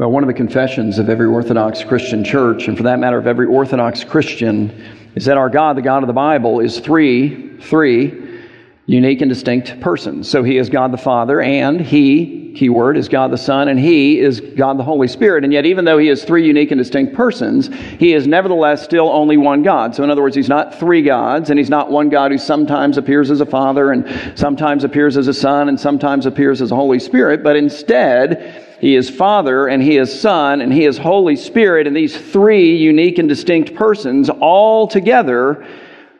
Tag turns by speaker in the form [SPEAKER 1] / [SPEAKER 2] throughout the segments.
[SPEAKER 1] Well, one of the confessions of every Orthodox Christian church, and for that matter of every Orthodox Christian, is that our God, the God of the Bible, is three, three unique and distinct persons. So he is God the Father, and he, keyword, is God the Son, and he is God the Holy Spirit. And yet, even though he is three unique and distinct persons, he is nevertheless still only one God. So, in other words, he's not three gods, and he's not one God who sometimes appears as a Father, and sometimes appears as a Son, and sometimes appears as a Holy Spirit, but instead, he is Father, and He is Son, and He is Holy Spirit, and these three unique and distinct persons all together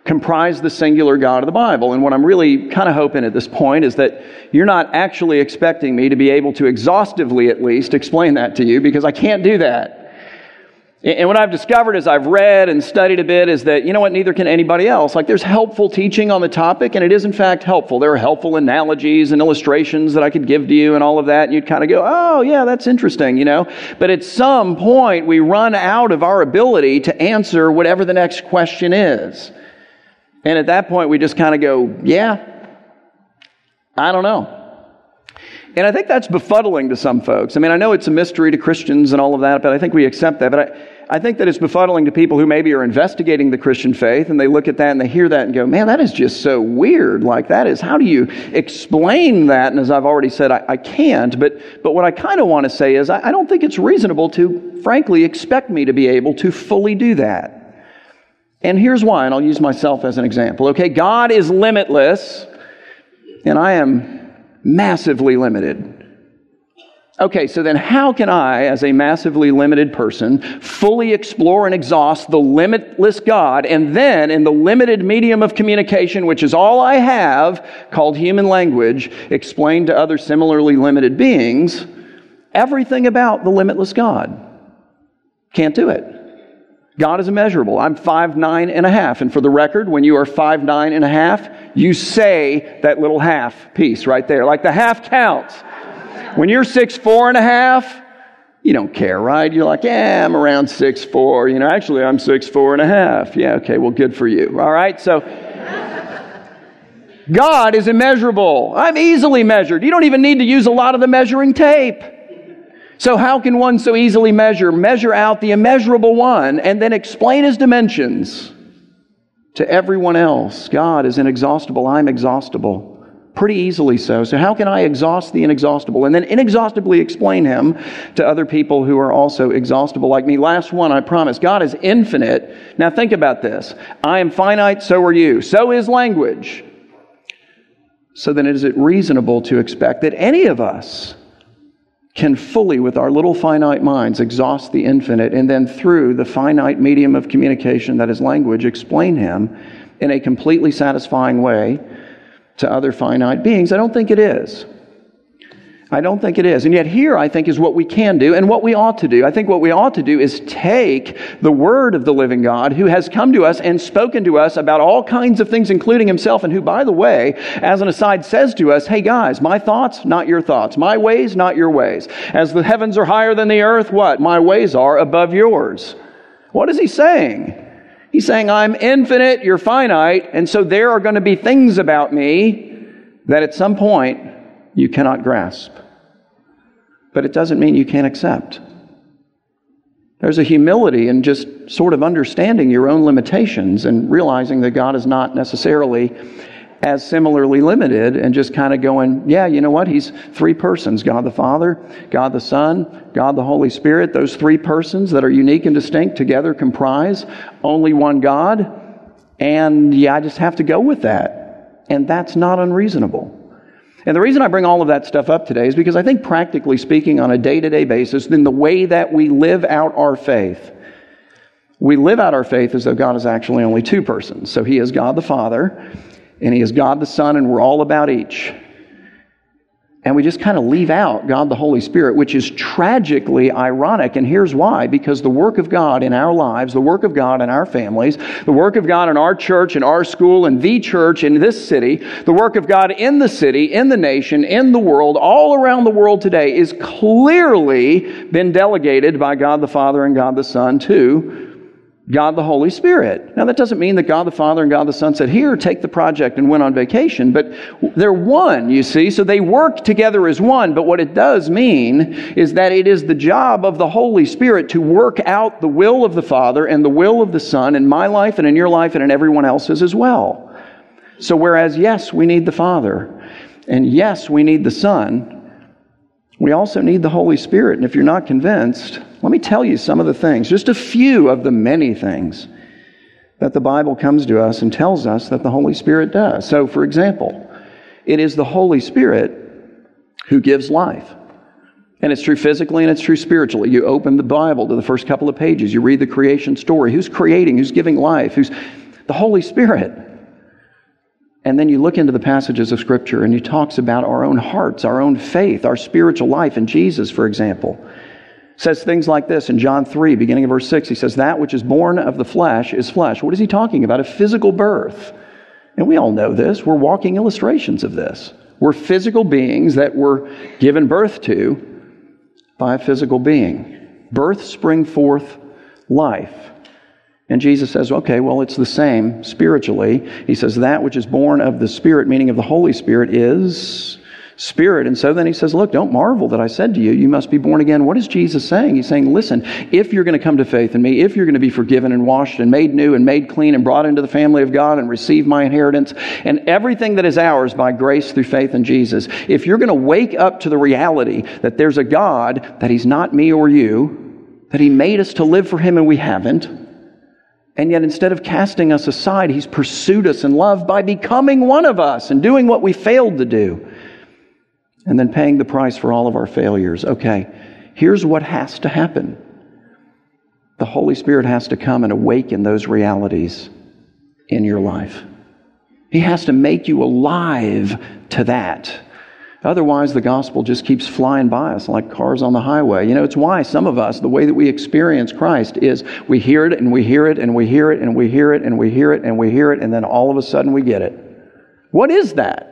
[SPEAKER 1] comprise the singular God of the Bible. And what I'm really kind of hoping at this point is that you're not actually expecting me to be able to exhaustively, at least, explain that to you because I can't do that. And what I've discovered as I've read and studied a bit is that, you know what, neither can anybody else. Like, there's helpful teaching on the topic, and it is in fact helpful. There are helpful analogies and illustrations that I could give to you and all of that, and you'd kind of go, oh, yeah, that's interesting, you know? But at some point, we run out of our ability to answer whatever the next question is. And at that point, we just kind of go, yeah, I don't know. And I think that's befuddling to some folks. I mean, I know it's a mystery to Christians and all of that, but I think we accept that. But I, I think that it's befuddling to people who maybe are investigating the Christian faith and they look at that and they hear that and go, man, that is just so weird. Like, that is, how do you explain that? And as I've already said, I, I can't. But, but what I kind of want to say is, I, I don't think it's reasonable to, frankly, expect me to be able to fully do that. And here's why, and I'll use myself as an example. Okay, God is limitless, and I am massively limited. Okay, so then how can I, as a massively limited person, fully explore and exhaust the limitless God, and then, in the limited medium of communication, which is all I have, called human language, explain to other similarly limited beings everything about the limitless God? Can't do it. God is immeasurable. I'm five nine and a half. And for the record, when you are five nine and a half, you say that little half piece right there. Like the half counts. When you're six four and a half, you don't care, right? You're like, yeah, I'm around six four. You know, actually I'm six four and a half. Yeah, okay, well good for you. All right, so God is immeasurable. I'm easily measured. You don't even need to use a lot of the measuring tape. So, how can one so easily measure? Measure out the immeasurable one and then explain his dimensions to everyone else. God is inexhaustible. I'm exhaustible. Pretty easily so. So, how can I exhaust the inexhaustible and then inexhaustibly explain him to other people who are also exhaustible like me? Last one, I promise. God is infinite. Now, think about this I am finite, so are you. So is language. So, then is it reasonable to expect that any of us can fully, with our little finite minds, exhaust the infinite, and then through the finite medium of communication that is language, explain Him in a completely satisfying way to other finite beings? I don't think it is. I don't think it is. And yet, here I think is what we can do and what we ought to do. I think what we ought to do is take the word of the living God who has come to us and spoken to us about all kinds of things, including himself, and who, by the way, as an aside, says to us, Hey guys, my thoughts, not your thoughts. My ways, not your ways. As the heavens are higher than the earth, what? My ways are above yours. What is he saying? He's saying, I'm infinite, you're finite, and so there are going to be things about me that at some point you cannot grasp. But it doesn't mean you can't accept. There's a humility in just sort of understanding your own limitations and realizing that God is not necessarily as similarly limited and just kind of going, yeah, you know what? He's three persons God the Father, God the Son, God the Holy Spirit. Those three persons that are unique and distinct together comprise only one God. And yeah, I just have to go with that. And that's not unreasonable. And the reason I bring all of that stuff up today is because I think, practically speaking, on a day to day basis, in the way that we live out our faith, we live out our faith as though God is actually only two persons. So He is God the Father, and He is God the Son, and we're all about each and we just kind of leave out God the Holy Spirit, which is tragically ironic. And here's why because the work of God in our lives, the work of God in our families, the work of God in our church, in our school, in the church, in this city, the work of God in the city, in the nation, in the world, all around the world today is clearly been delegated by God the Father and God the Son to God the Holy Spirit. Now, that doesn't mean that God the Father and God the Son said, Here, take the project and went on vacation, but they're one, you see, so they work together as one. But what it does mean is that it is the job of the Holy Spirit to work out the will of the Father and the will of the Son in my life and in your life and in everyone else's as well. So, whereas, yes, we need the Father, and yes, we need the Son, we also need the Holy Spirit. And if you're not convinced, let me tell you some of the things, just a few of the many things that the Bible comes to us and tells us that the Holy Spirit does. So, for example, it is the Holy Spirit who gives life. And it's true physically and it's true spiritually. You open the Bible to the first couple of pages, you read the creation story. Who's creating? Who's giving life? Who's the Holy Spirit? And then you look into the passages of Scripture and he talks about our own hearts, our own faith, our spiritual life in Jesus, for example. Says things like this in John 3, beginning of verse 6. He says, That which is born of the flesh is flesh. What is he talking about? A physical birth. And we all know this. We're walking illustrations of this. We're physical beings that were given birth to by a physical being. Birth spring forth life. And Jesus says, okay, well, it's the same spiritually. He says, that which is born of the Spirit, meaning of the Holy Spirit, is Spirit. And so then he says, look, don't marvel that I said to you, you must be born again. What is Jesus saying? He's saying, listen, if you're going to come to faith in me, if you're going to be forgiven and washed and made new and made clean and brought into the family of God and receive my inheritance and everything that is ours by grace through faith in Jesus, if you're going to wake up to the reality that there's a God, that he's not me or you, that he made us to live for him and we haven't, and yet, instead of casting us aside, He's pursued us in love by becoming one of us and doing what we failed to do. And then paying the price for all of our failures. Okay, here's what has to happen the Holy Spirit has to come and awaken those realities in your life. He has to make you alive to that. Otherwise, the gospel just keeps flying by us like cars on the highway. You know, it's why some of us, the way that we experience Christ is we hear it and we hear it and we hear it and we hear it and we hear it and we hear it and then all of a sudden we get it. What is that?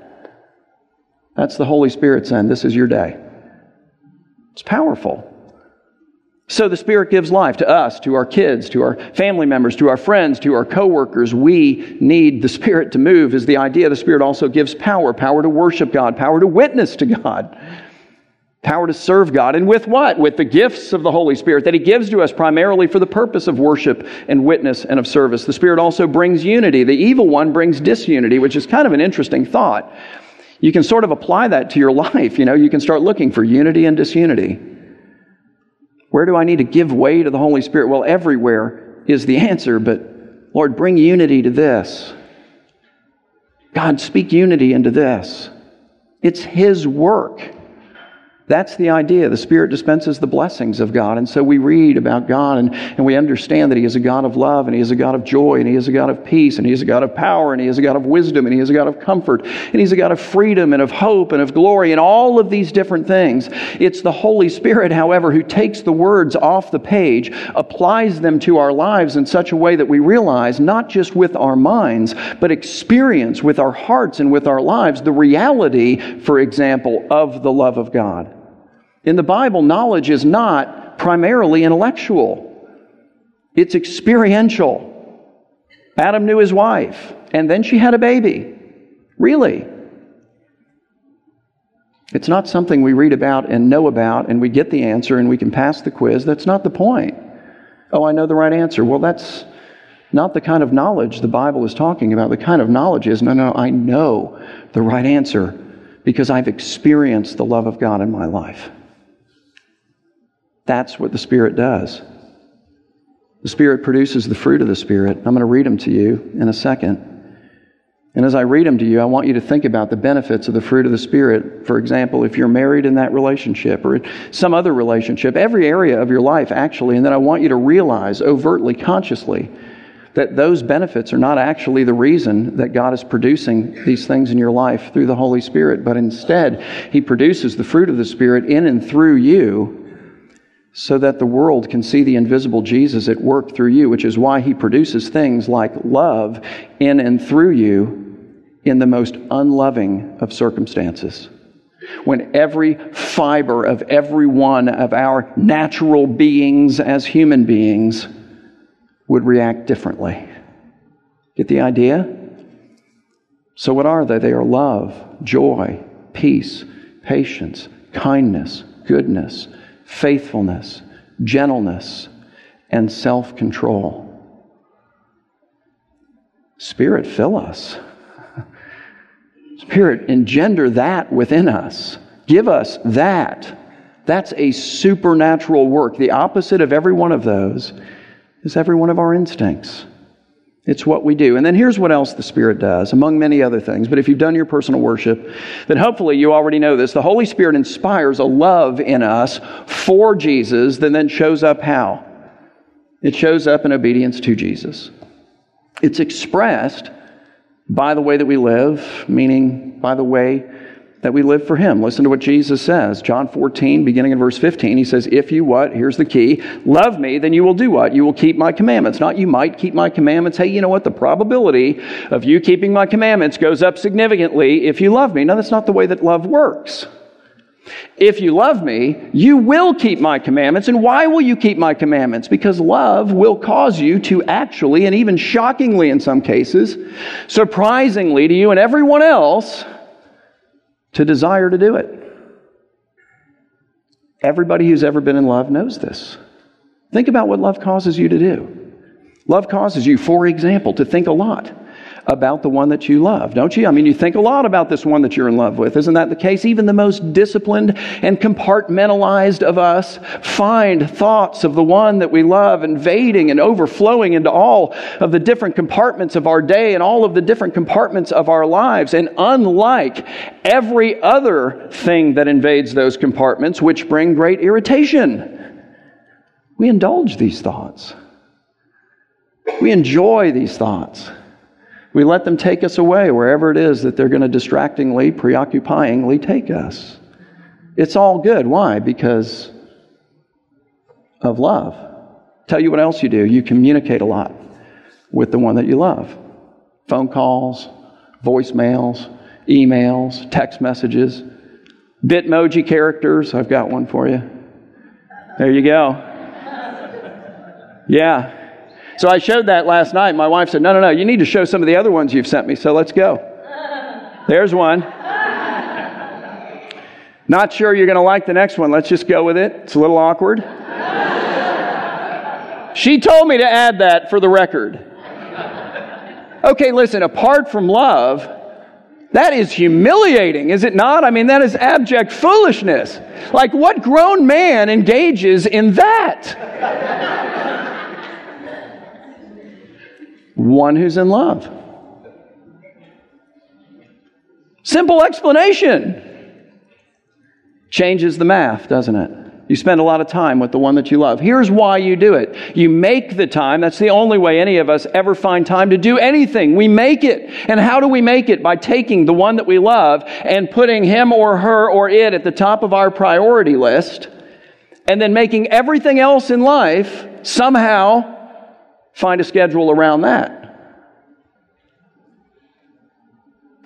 [SPEAKER 1] That's the Holy Spirit saying, This is your day. It's powerful. So the Spirit gives life to us, to our kids, to our family members, to our friends, to our coworkers. We need the Spirit to move is the idea. The Spirit also gives power, power to worship God, power to witness to God, power to serve God. And with what? With the gifts of the Holy Spirit that He gives to us primarily for the purpose of worship and witness and of service. The Spirit also brings unity. The evil one brings disunity, which is kind of an interesting thought. You can sort of apply that to your life. You know, you can start looking for unity and disunity. Where do I need to give way to the Holy Spirit? Well, everywhere is the answer, but Lord, bring unity to this. God, speak unity into this. It's His work. That's the idea. The Spirit dispenses the blessings of God. And so we read about God and, and we understand that He is a God of love and He is a God of joy and He is a God of peace and He is a God of power and He is a God of wisdom and He is a God of comfort and He's a God of freedom and of hope and of glory and all of these different things. It's the Holy Spirit, however, who takes the words off the page, applies them to our lives in such a way that we realize, not just with our minds, but experience with our hearts and with our lives the reality, for example, of the love of God. In the Bible, knowledge is not primarily intellectual, it's experiential. Adam knew his wife, and then she had a baby. Really. It's not something we read about and know about, and we get the answer and we can pass the quiz. That's not the point. Oh, I know the right answer. Well, that's not the kind of knowledge the Bible is talking about. The kind of knowledge is no, no, I know the right answer because I've experienced the love of God in my life. That's what the Spirit does. The Spirit produces the fruit of the Spirit. I'm going to read them to you in a second. And as I read them to you, I want you to think about the benefits of the fruit of the Spirit. For example, if you're married in that relationship or some other relationship, every area of your life, actually. And then I want you to realize overtly, consciously, that those benefits are not actually the reason that God is producing these things in your life through the Holy Spirit, but instead, He produces the fruit of the Spirit in and through you so that the world can see the invisible Jesus at work through you, which is why he produces things like love in and through you in the most unloving of circumstances. When every fiber of every one of our natural beings as human beings would react differently. Get the idea? So, what are they? They are love, joy, peace, patience, kindness, goodness, faithfulness, gentleness, and self control. Spirit, fill us. Spirit, engender that within us. Give us that. That's a supernatural work. The opposite of every one of those is every one of our instincts. It's what we do. And then here's what else the Spirit does, among many other things. But if you've done your personal worship, then hopefully you already know this. The Holy Spirit inspires a love in us for Jesus that then shows up how? It shows up in obedience to Jesus. It's expressed by the way that we live, meaning by the way that we live for him. Listen to what Jesus says. John 14, beginning in verse 15, he says, If you what? Here's the key. Love me, then you will do what? You will keep my commandments. Not you might keep my commandments. Hey, you know what? The probability of you keeping my commandments goes up significantly if you love me. No, that's not the way that love works. If you love me, you will keep my commandments. And why will you keep my commandments? Because love will cause you to actually, and even shockingly in some cases, surprisingly to you and everyone else, to desire to do it. Everybody who's ever been in love knows this. Think about what love causes you to do. Love causes you, for example, to think a lot about the one that you love, don't you? I mean, you think a lot about this one that you're in love with. Isn't that the case? Even the most disciplined and compartmentalized of us find thoughts of the one that we love invading and overflowing into all of the different compartments of our day and all of the different compartments of our lives. And unlike every other thing that invades those compartments, which bring great irritation, we indulge these thoughts. We enjoy these thoughts. We let them take us away wherever it is that they're going to distractingly, preoccupyingly take us. It's all good. Why? Because of love. Tell you what else you do. You communicate a lot with the one that you love. Phone calls, voicemails, emails, text messages, Bitmoji characters. I've got one for you. There you go. Yeah, so I showed that last night. My wife said, No, no, no, you need to show some of the other ones you've sent me. So let's go. There's one. Not sure you're going to like the next one. Let's just go with it. It's a little awkward. she told me to add that for the record. Okay, listen, apart from love, that is humiliating, is it not? I mean, that is abject foolishness. Like, what grown man engages in that? One who's in love. Simple explanation. Changes the math, doesn't it? You spend a lot of time with the one that you love. Here's why you do it. You make the time. That's the only way any of us ever find time to do anything. We make it. And how do we make it? By taking the one that we love and putting him or her or it at the top of our priority list and then making everything else in life somehow find a schedule around that.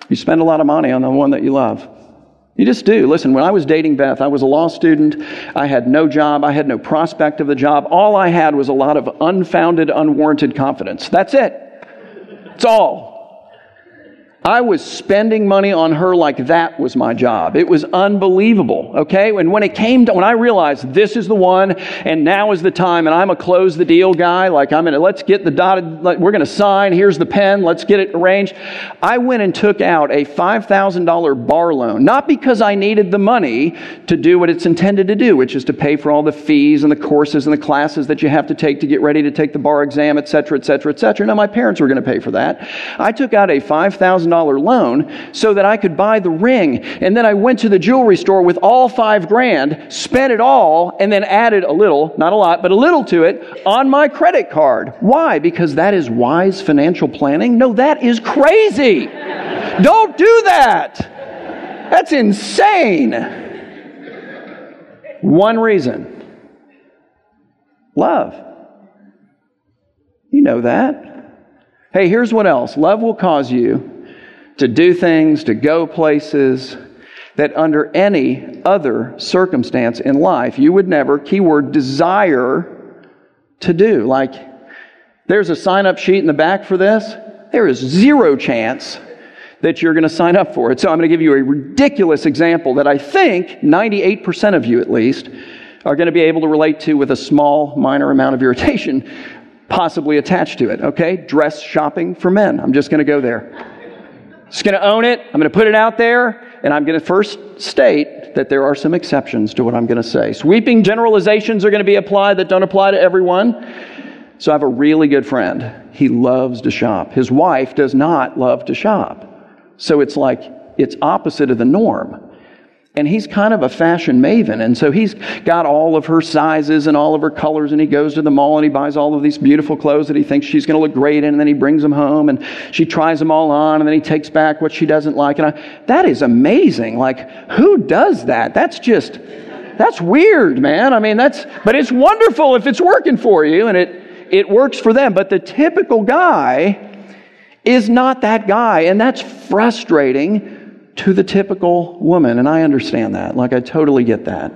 [SPEAKER 1] You spend a lot of money on the one that you love. You just do. Listen, when I was dating Beth, I was a law student. I had no job. I had no prospect of the job. All I had was a lot of unfounded, unwarranted confidence. That's it. It's all. I was spending money on her like that was my job. It was unbelievable, okay? And when it came to, when I realized this is the one and now is the time and I'm a close the deal guy, like I'm gonna, let's get the dotted, we're gonna sign, here's the pen, let's get it arranged. I went and took out a $5,000 bar loan, not because I needed the money to do what it's intended to do, which is to pay for all the fees and the courses and the classes that you have to take to get ready to take the bar exam, et cetera, et cetera, et cetera. Now my parents were gonna pay for that. I took out a $5,000 loan so that I could buy the ring. And then I went to the jewelry store with all five grand, spent it all, and then added a little, not a lot, but a little to it on my credit card. Why? Because that is wise financial planning? No, that is crazy. Don't do that. That's insane. One reason love. You know that. Hey, here's what else love will cause you to do things, to go places that under any other circumstance in life you would never, keyword, desire to do. Like, There's a sign up sheet in the back for this. There is zero chance that you're going to sign up for it. So I'm going to give you a ridiculous example that I think 98% of you at least are going to be able to relate to with a small, minor amount of irritation possibly attached to it. Okay? Dress shopping for men. I'm just going to go there. Just going to own it. I'm going to put it out there. And I'm going to first state that there are some exceptions to what I'm going to say. Sweeping generalizations are going to be applied that don't apply to everyone. So I have a really good friend. He loves to shop. His wife does not love to shop. So it's like, it's opposite of the norm. And he's kind of a fashion maven. And so he's got all of her sizes and all of her colors. And he goes to the mall and he buys all of these beautiful clothes that he thinks she's going to look great in. And then he brings them home and she tries them all on. And then he takes back what she doesn't like. And I, that is amazing. Like, who does that? That's just, that's weird, man. I mean, that's, but it's wonderful if it's working for you and it, it works for them. But the typical guy is not that guy. And that's frustrating to the typical woman, and I understand that. Like, I totally get that.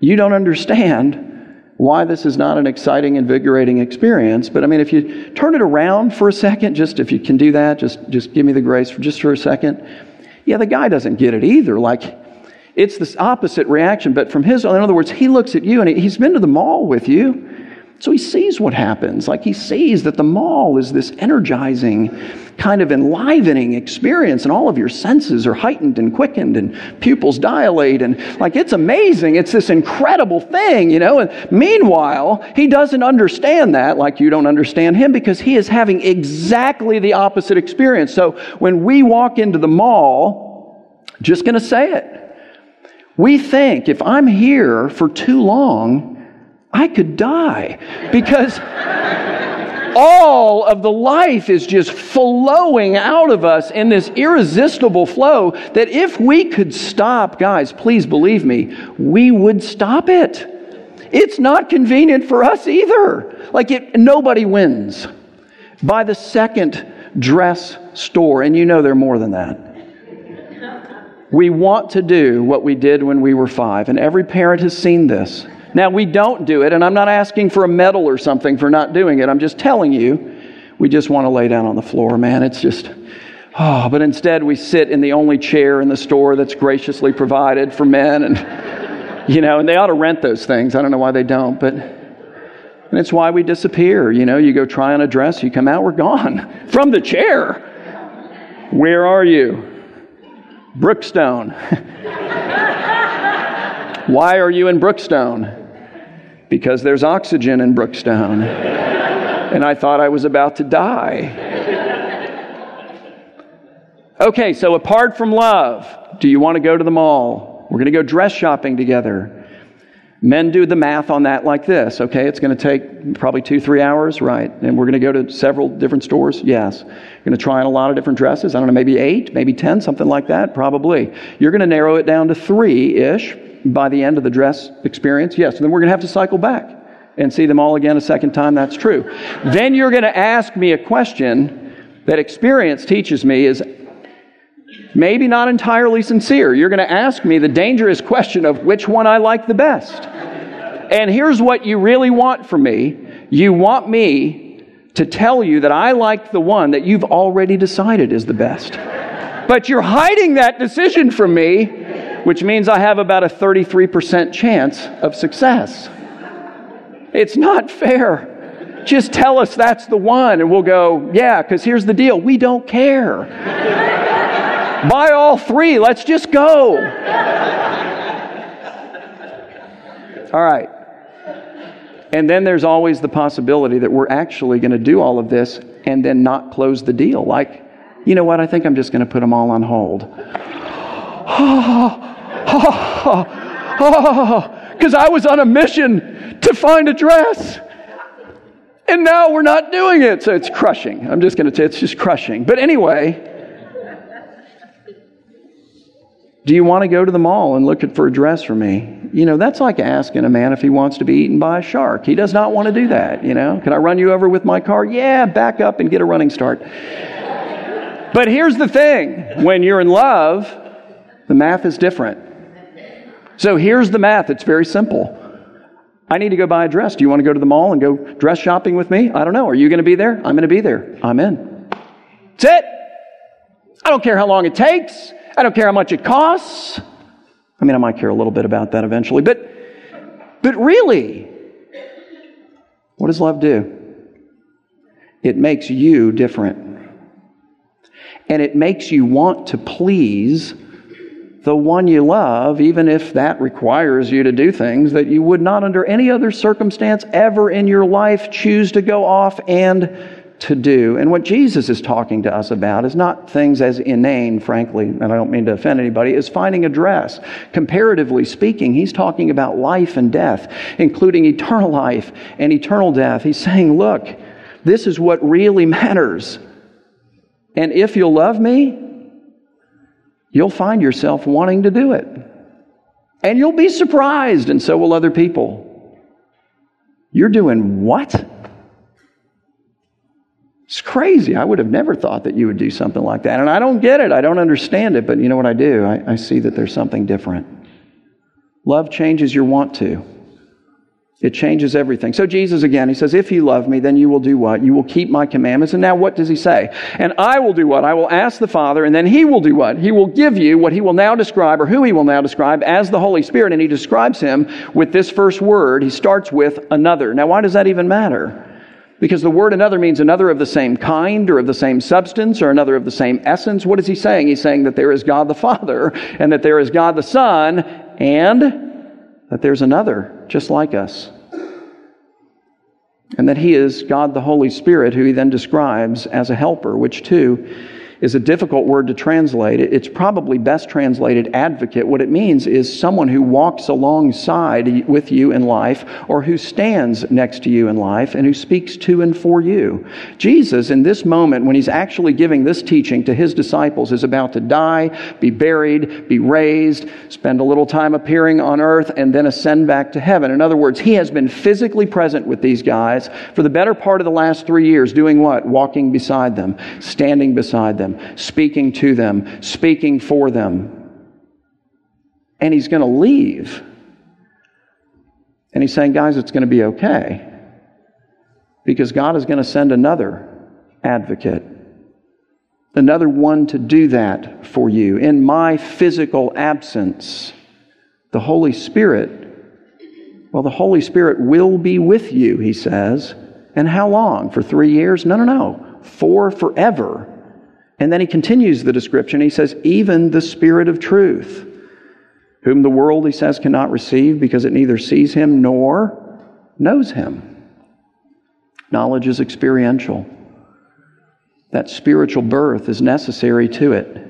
[SPEAKER 1] You don't understand why this is not an exciting, invigorating experience. But I mean, if you turn it around for a second, just if you can do that, just, just give me the grace for just for a second. Yeah, the guy doesn't get it either. Like, it's this opposite reaction. But from his, in other words, he looks at you and he's been to the mall with you. So he sees what happens. Like he sees that the mall is this energizing, kind of enlivening experience, and all of your senses are heightened and quickened, and pupils dilate, and like it's amazing. It's this incredible thing, you know. And meanwhile, he doesn't understand that, like you don't understand him, because he is having exactly the opposite experience. So when we walk into the mall, just going to say it. We think if I'm here for too long, I could die because all of the life is just flowing out of us in this irresistible flow that if we could stop, guys, please believe me, we would stop it. It's not convenient for us either. Like it, nobody wins. By the second dress store, and you know they're more than that. We want to do what we did when we were five, and every parent has seen this. Now, we don't do it, and I'm not asking for a medal or something for not doing it. I'm just telling you, we just want to lay down on the floor, man. It's just, oh, but instead we sit in the only chair in the store that's graciously provided for men, and, you know, and they ought to rent those things. I don't know why they don't, but. And it's why we disappear. You know, you go try on a dress, you come out, we're gone from the chair. Where are you? Brookstone. Why are you in Brookstone? Because there's oxygen in Brookstone. and I thought I was about to die. Okay, so apart from love, do you want to go to the mall? We're going to go dress shopping together. Men do the math on that like this. Okay, it's going to take probably two, three hours, right? And we're going to go to several different stores. Yes. You're going to try on a lot of different dresses. I don't know, maybe eight, maybe 10, something like that, probably. You're going to narrow it down to three ish by the end of the dress experience? Yes. Then we're going to have to cycle back and see them all again a second time. That's true. then you're going to ask me a question that experience teaches me is maybe not entirely sincere. You're going to ask me the dangerous question of which one I like the best. And here's what you really want from me you want me to tell you that I like the one that you've already decided is the best. But you're hiding that decision from me which means I have about a 33% chance of success. It's not fair. Just tell us that's the one, and we'll go, yeah, because here's the deal we don't care. Buy all three, let's just go. All right. And then there's always the possibility that we're actually going to do all of this and then not close the deal. Like, you know what? I think I'm just going to put them all on hold. because I was on a mission to find a dress. And now we're not doing it. So it's crushing. I'm just going to say it's just crushing. But anyway, do you want to go to the mall and look for a dress for me? You know, that's like asking a man if he wants to be eaten by a shark. He does not want to do that, you know. Can I run you over with my car? Yeah, back up and get a running start. But here's the thing when you're in love, the math is different. So here's the math it's very simple. I need to go buy a dress. Do you want to go to the mall and go dress shopping with me? I don't know. Are you going to be there? I'm going to be there. I'm in. That's it. I don't care how long it takes. I don't care how much it costs. I mean, I might care a little bit about that eventually, but, but really, what does love do? It makes you different. And it makes you want to please the one you love, even if that requires you to do things that you would not, under any other circumstance ever in your life, choose to go off and to do. And what Jesus is talking to us about is not things as inane, frankly, and I don't mean to offend anybody, is finding a dress. Comparatively speaking, he's talking about life and death, including eternal life and eternal death. He's saying, look, this is what really matters. And if you'll love me, you'll find yourself wanting to do it. And you'll be surprised, and so will other people. You're doing what? It's crazy. I would have never thought that you would do something like that. And I don't get it. I don't understand it. But you know what I do? I, I see that there's something different. Love changes your want to. It changes everything. So Jesus again, he says, if you love me, then you will do what? You will keep my commandments. And now what does he say? And I will do what? I will ask the Father, and then he will do what? He will give you what he will now describe, or who he will now describe as the Holy Spirit. And he describes him with this first word. He starts with another. Now why does that even matter? Because the word another means another of the same kind or of the same substance or another of the same essence. What is he saying? He's saying that there is God the Father and that there is God the Son and that there's another just like us. And that he is God the Holy Spirit, who he then describes as a helper, which too is a difficult word to translate. It's probably best translated advocate. What it means is someone who walks alongside with you in life or who stands next to you in life and who speaks to and for you. Jesus, in this moment, when he's actually giving this teaching to his disciples, is about to die, be buried, be raised, spend a little time appearing on earth, and then ascend back to heaven. In other words, he has been physically present with these guys for the better part of the last three years, doing what? Walking beside them, standing beside them them, speaking to them, speaking for them. And he's going to leave. And he's saying, guys, it's going to be okay. Because God is going to send another advocate, another one to do that for you. In my physical absence, the Holy Spirit, well, the Holy Spirit will be with you, he says. And how long? For three years? No, no, no. For forever. And then he continues the description. He says, even the Spirit of truth, whom the world, he says, cannot receive because it neither sees him nor knows him. Knowledge is experiential. That spiritual birth is necessary to it.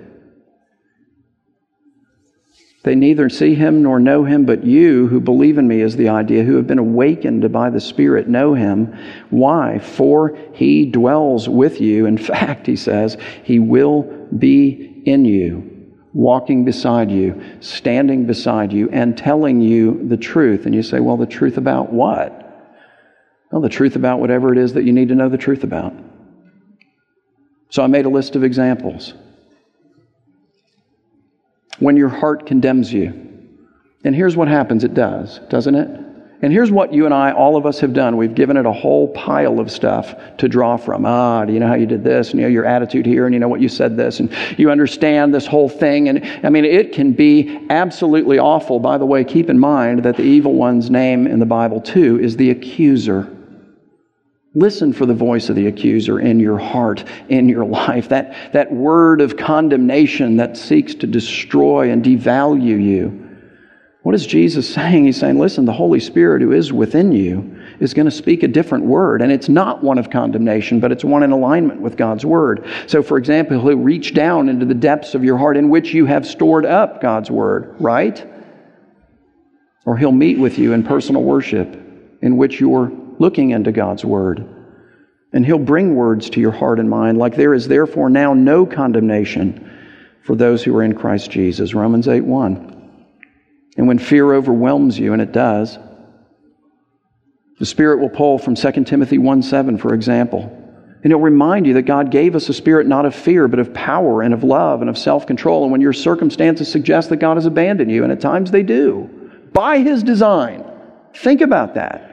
[SPEAKER 1] They neither see him nor know him, but you who believe in me is the idea, who have been awakened by the Spirit, know him. Why? For he dwells with you. In fact, he says, he will be in you, walking beside you, standing beside you, and telling you the truth. And you say, well, the truth about what? Well, the truth about whatever it is that you need to know the truth about. So I made a list of examples when your heart condemns you. And here's what happens it does, doesn't it? And here's what you and I, all of us, have done. We've given it a whole pile of stuff to draw from. Ah, do you know how you did this? And you know your attitude here, and you know what you said this, and you understand this whole thing. And I mean, it can be absolutely awful. By the way, keep in mind that the evil one's name in the Bible, too, is the accuser. Listen for the voice of the accuser in your heart, in your life. That, that word of condemnation that seeks to destroy and devalue you. What is Jesus saying? He's saying, listen, the Holy Spirit who is within you is going to speak a different word. And it's not one of condemnation, but it's one in alignment with God's word. So, for example, he'll reach down into the depths of your heart in which you have stored up God's word, right? Or he'll meet with you in personal worship in which you're looking into God's Word. And He'll bring words to your heart and mind, like there is therefore now no condemnation for those who are in Christ Jesus. Romans 8 1. And when fear overwhelms you, and it does, the Spirit will pull from 2 Timothy 1 7, for example. And it'll remind you that God gave us a spirit not of fear, but of power and of love and of self control. And when your circumstances suggest that God has abandoned you, and at times they do, by His design, Think about that.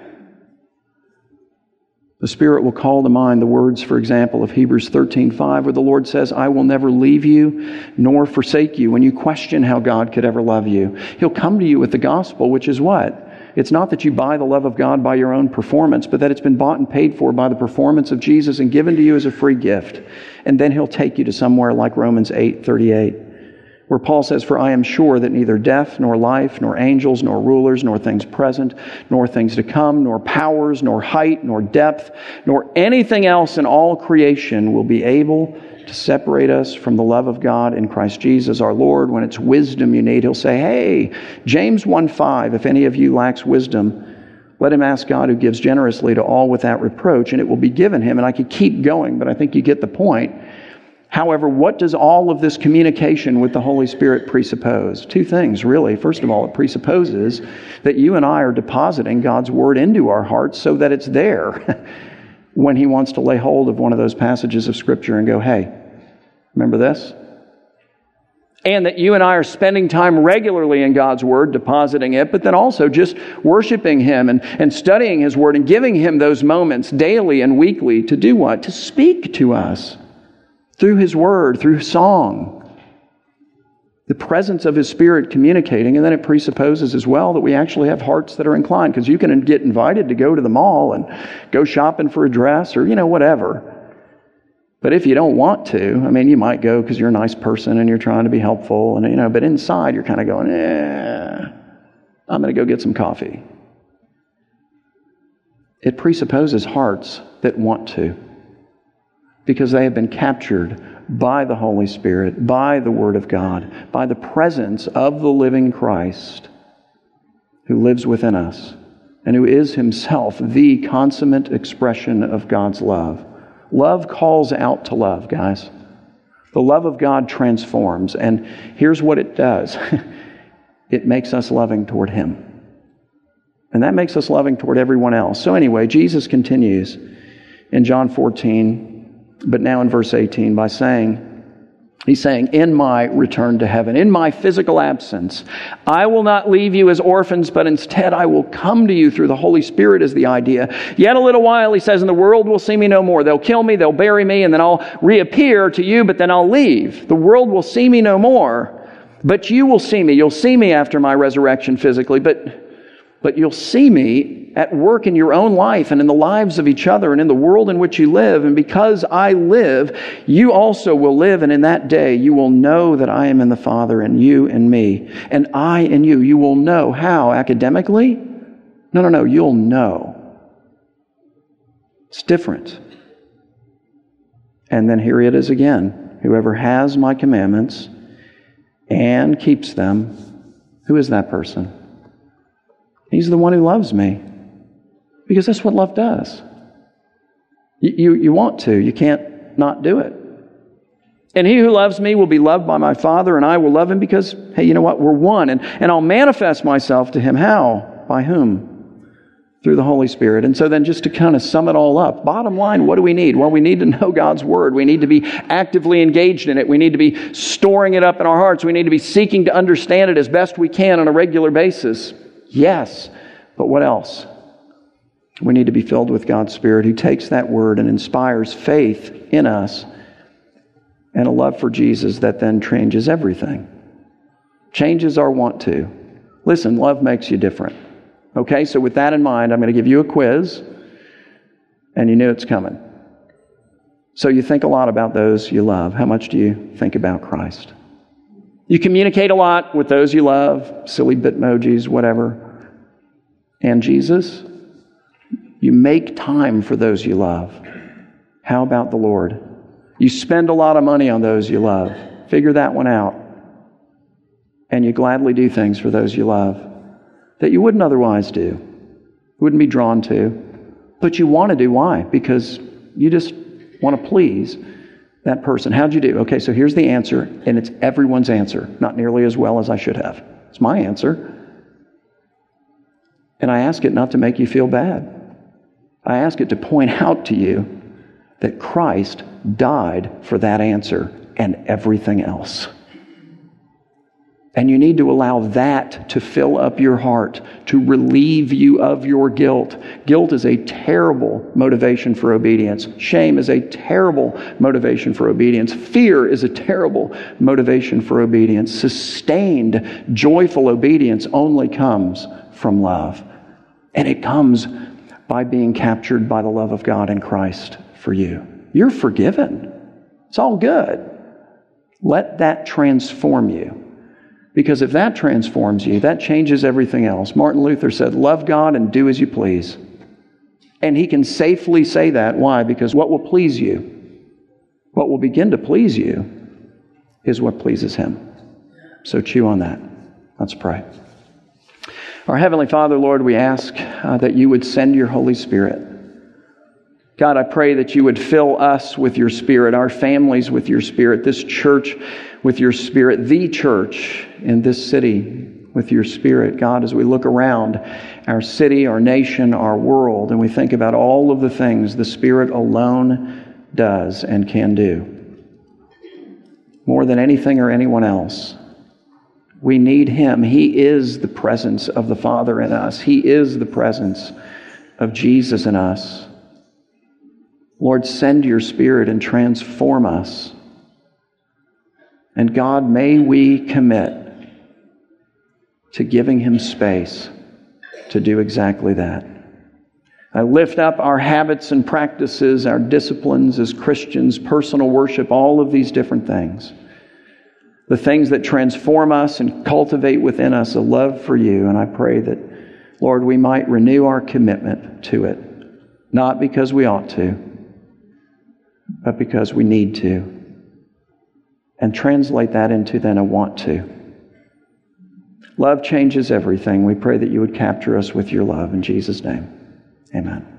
[SPEAKER 1] The Spirit will call to mind the words, for example, of Hebrews 13:5, where the Lord says, I will never leave you nor forsake you. When you question how God could ever love you, He'll come to you with the gospel, which is what? It's not that you buy the love of God by your own performance, but that it's been bought and paid for by the performance of Jesus and given to you as a free gift. And then He'll take you to somewhere like Romans 8:38 where Paul says, For I am sure that neither death, nor life, nor angels, nor rulers, nor things present, nor things to come, nor powers, nor height, nor depth, nor anything else in all creation will be able to separate us from the love of God in Christ Jesus our Lord. When it's wisdom you need, he'll say, Hey, James 1 5, if any of you lacks wisdom, let him ask God who gives generously to all without reproach, and it will be given him. And I could keep going, but I think you get the point. However, what does all of this communication with the Holy Spirit presuppose? Two things, really. First of all, it presupposes that you and I are depositing God's Word into our hearts so that it's there when He wants to lay hold of one of those passages of Scripture and go, hey, remember this? And that you and I are spending time regularly in God's Word, depositing it, but then also just worshiping Him and, and studying His Word and giving Him those moments daily and weekly to do what? To speak to us through His Word, through song. The presence of His Spirit communicating, and then it presupposes as well that we actually have hearts that are inclined, because you can get invited to go to the mall and go shopping for a dress or, you know, whatever. But if you don't want to, I mean, you might go because you're a nice person and you're trying to be helpful, and, you know, but inside you're kind of going, eh, I'm going to go get some coffee. It presupposes hearts that want to because they have been captured by the Holy Spirit, by the Word of God, by the presence of the living Christ who lives within us and who is himself the consummate expression of God's love. Love calls out to love, guys. The love of God transforms, and here's what it does it makes us loving toward Him. And that makes us loving toward everyone else. So, anyway, Jesus continues in John 14 but now in verse 18 by saying, He's saying, in my return to heaven, in my physical absence, I will not leave you as orphans, but instead I will come to you through the Holy Spirit, is the idea. Yet a little while, he says, and the world will see me no more. They'll kill me, they'll bury me, and then I'll reappear to you, but then I'll leave. The world will see me no more, but you will see me. You'll see me after my resurrection physically, but but you'll see me at work in your own life and in the lives of each other and in the world in which you live. And because I live, you also will live. And in that day, you will know that I am in the Father and you in me. And I in you. You will know. How? Academically? No, no, no. You'll know. It's different. And then here it is again. Whoever has my commandments and keeps them, who is that person? He's the one who loves me. Because that's what love does. You, you, you, want to, you can't not do it. And he who loves me will be loved by my Father, and I will love him because, hey, you know what? We're one. And, and I'll manifest myself to him. How? By whom? Through the Holy Spirit. And so then, just to kind of sum it all up, bottom line, what do we need? Well, we need to know God's Word. We need to be actively engaged in it. We need to be storing it up in our hearts. We need to be seeking to understand it as best we can on a regular basis. Yes, but what else? We need to be filled with God's Spirit who takes that word and inspires faith in us and a love for Jesus that then changes everything. Changes our want to. Listen, love makes you different. Okay, so with that in mind, I'm going to give you a quiz, and you knew it's coming. So you think a lot about those you love. How much do you think about Christ? You communicate a lot with those you love, silly bitmojis, whatever and Jesus, you make time for those you love. How about the Lord? You spend a lot of money on those you love. Figure that one out. And you gladly do things for those you love that you wouldn't otherwise do, wouldn't be drawn to. But you want to do. Why? Because you just want to please that person. How'd you do? Okay, so here's the answer, and it's everyone's answer. Not nearly as well as I should have. It's my answer. And I ask it not to make you feel bad. I ask it to point out to you that Christ died for that answer and everything else. And you need to allow that to fill up your heart, to relieve you of your guilt. Guilt is a terrible motivation for obedience. Shame is a terrible motivation for obedience. Fear is a terrible motivation for obedience. Sustained, joyful obedience only comes from love. And it comes by being captured by the love of God in Christ for you. You're forgiven. It's all good. Let that transform you. Because if that transforms you, that changes everything else. Martin Luther said, Love God and do as you please. And he can safely say that. Why? Because what will please you, what will begin to please you, is what pleases him. So chew on that. Let's pray. Our Heavenly Father, Lord, we ask uh, that you would send your Holy Spirit. God, I pray that you would fill us with your Spirit, our families with your Spirit, this church with your Spirit, the church in this city with your Spirit. God, as we look around our city, our nation, our world, and we think about all of the things the Spirit alone does and can do, more than anything or anyone else. We need Him. He is the presence of the Father in us, He is the presence of Jesus in us. Lord, send your Spirit and transform us. And God, may we commit to giving Him space to do exactly that. I lift up our habits and practices, our disciplines as Christians, personal worship, all of these different things. The things that transform us and cultivate within us a love for you. And I pray that, Lord, we might renew our commitment to it, not because we ought to but because we need to. And translate that into then a want to. Love changes everything. We pray that you would capture us with your love. In Jesus' name, amen.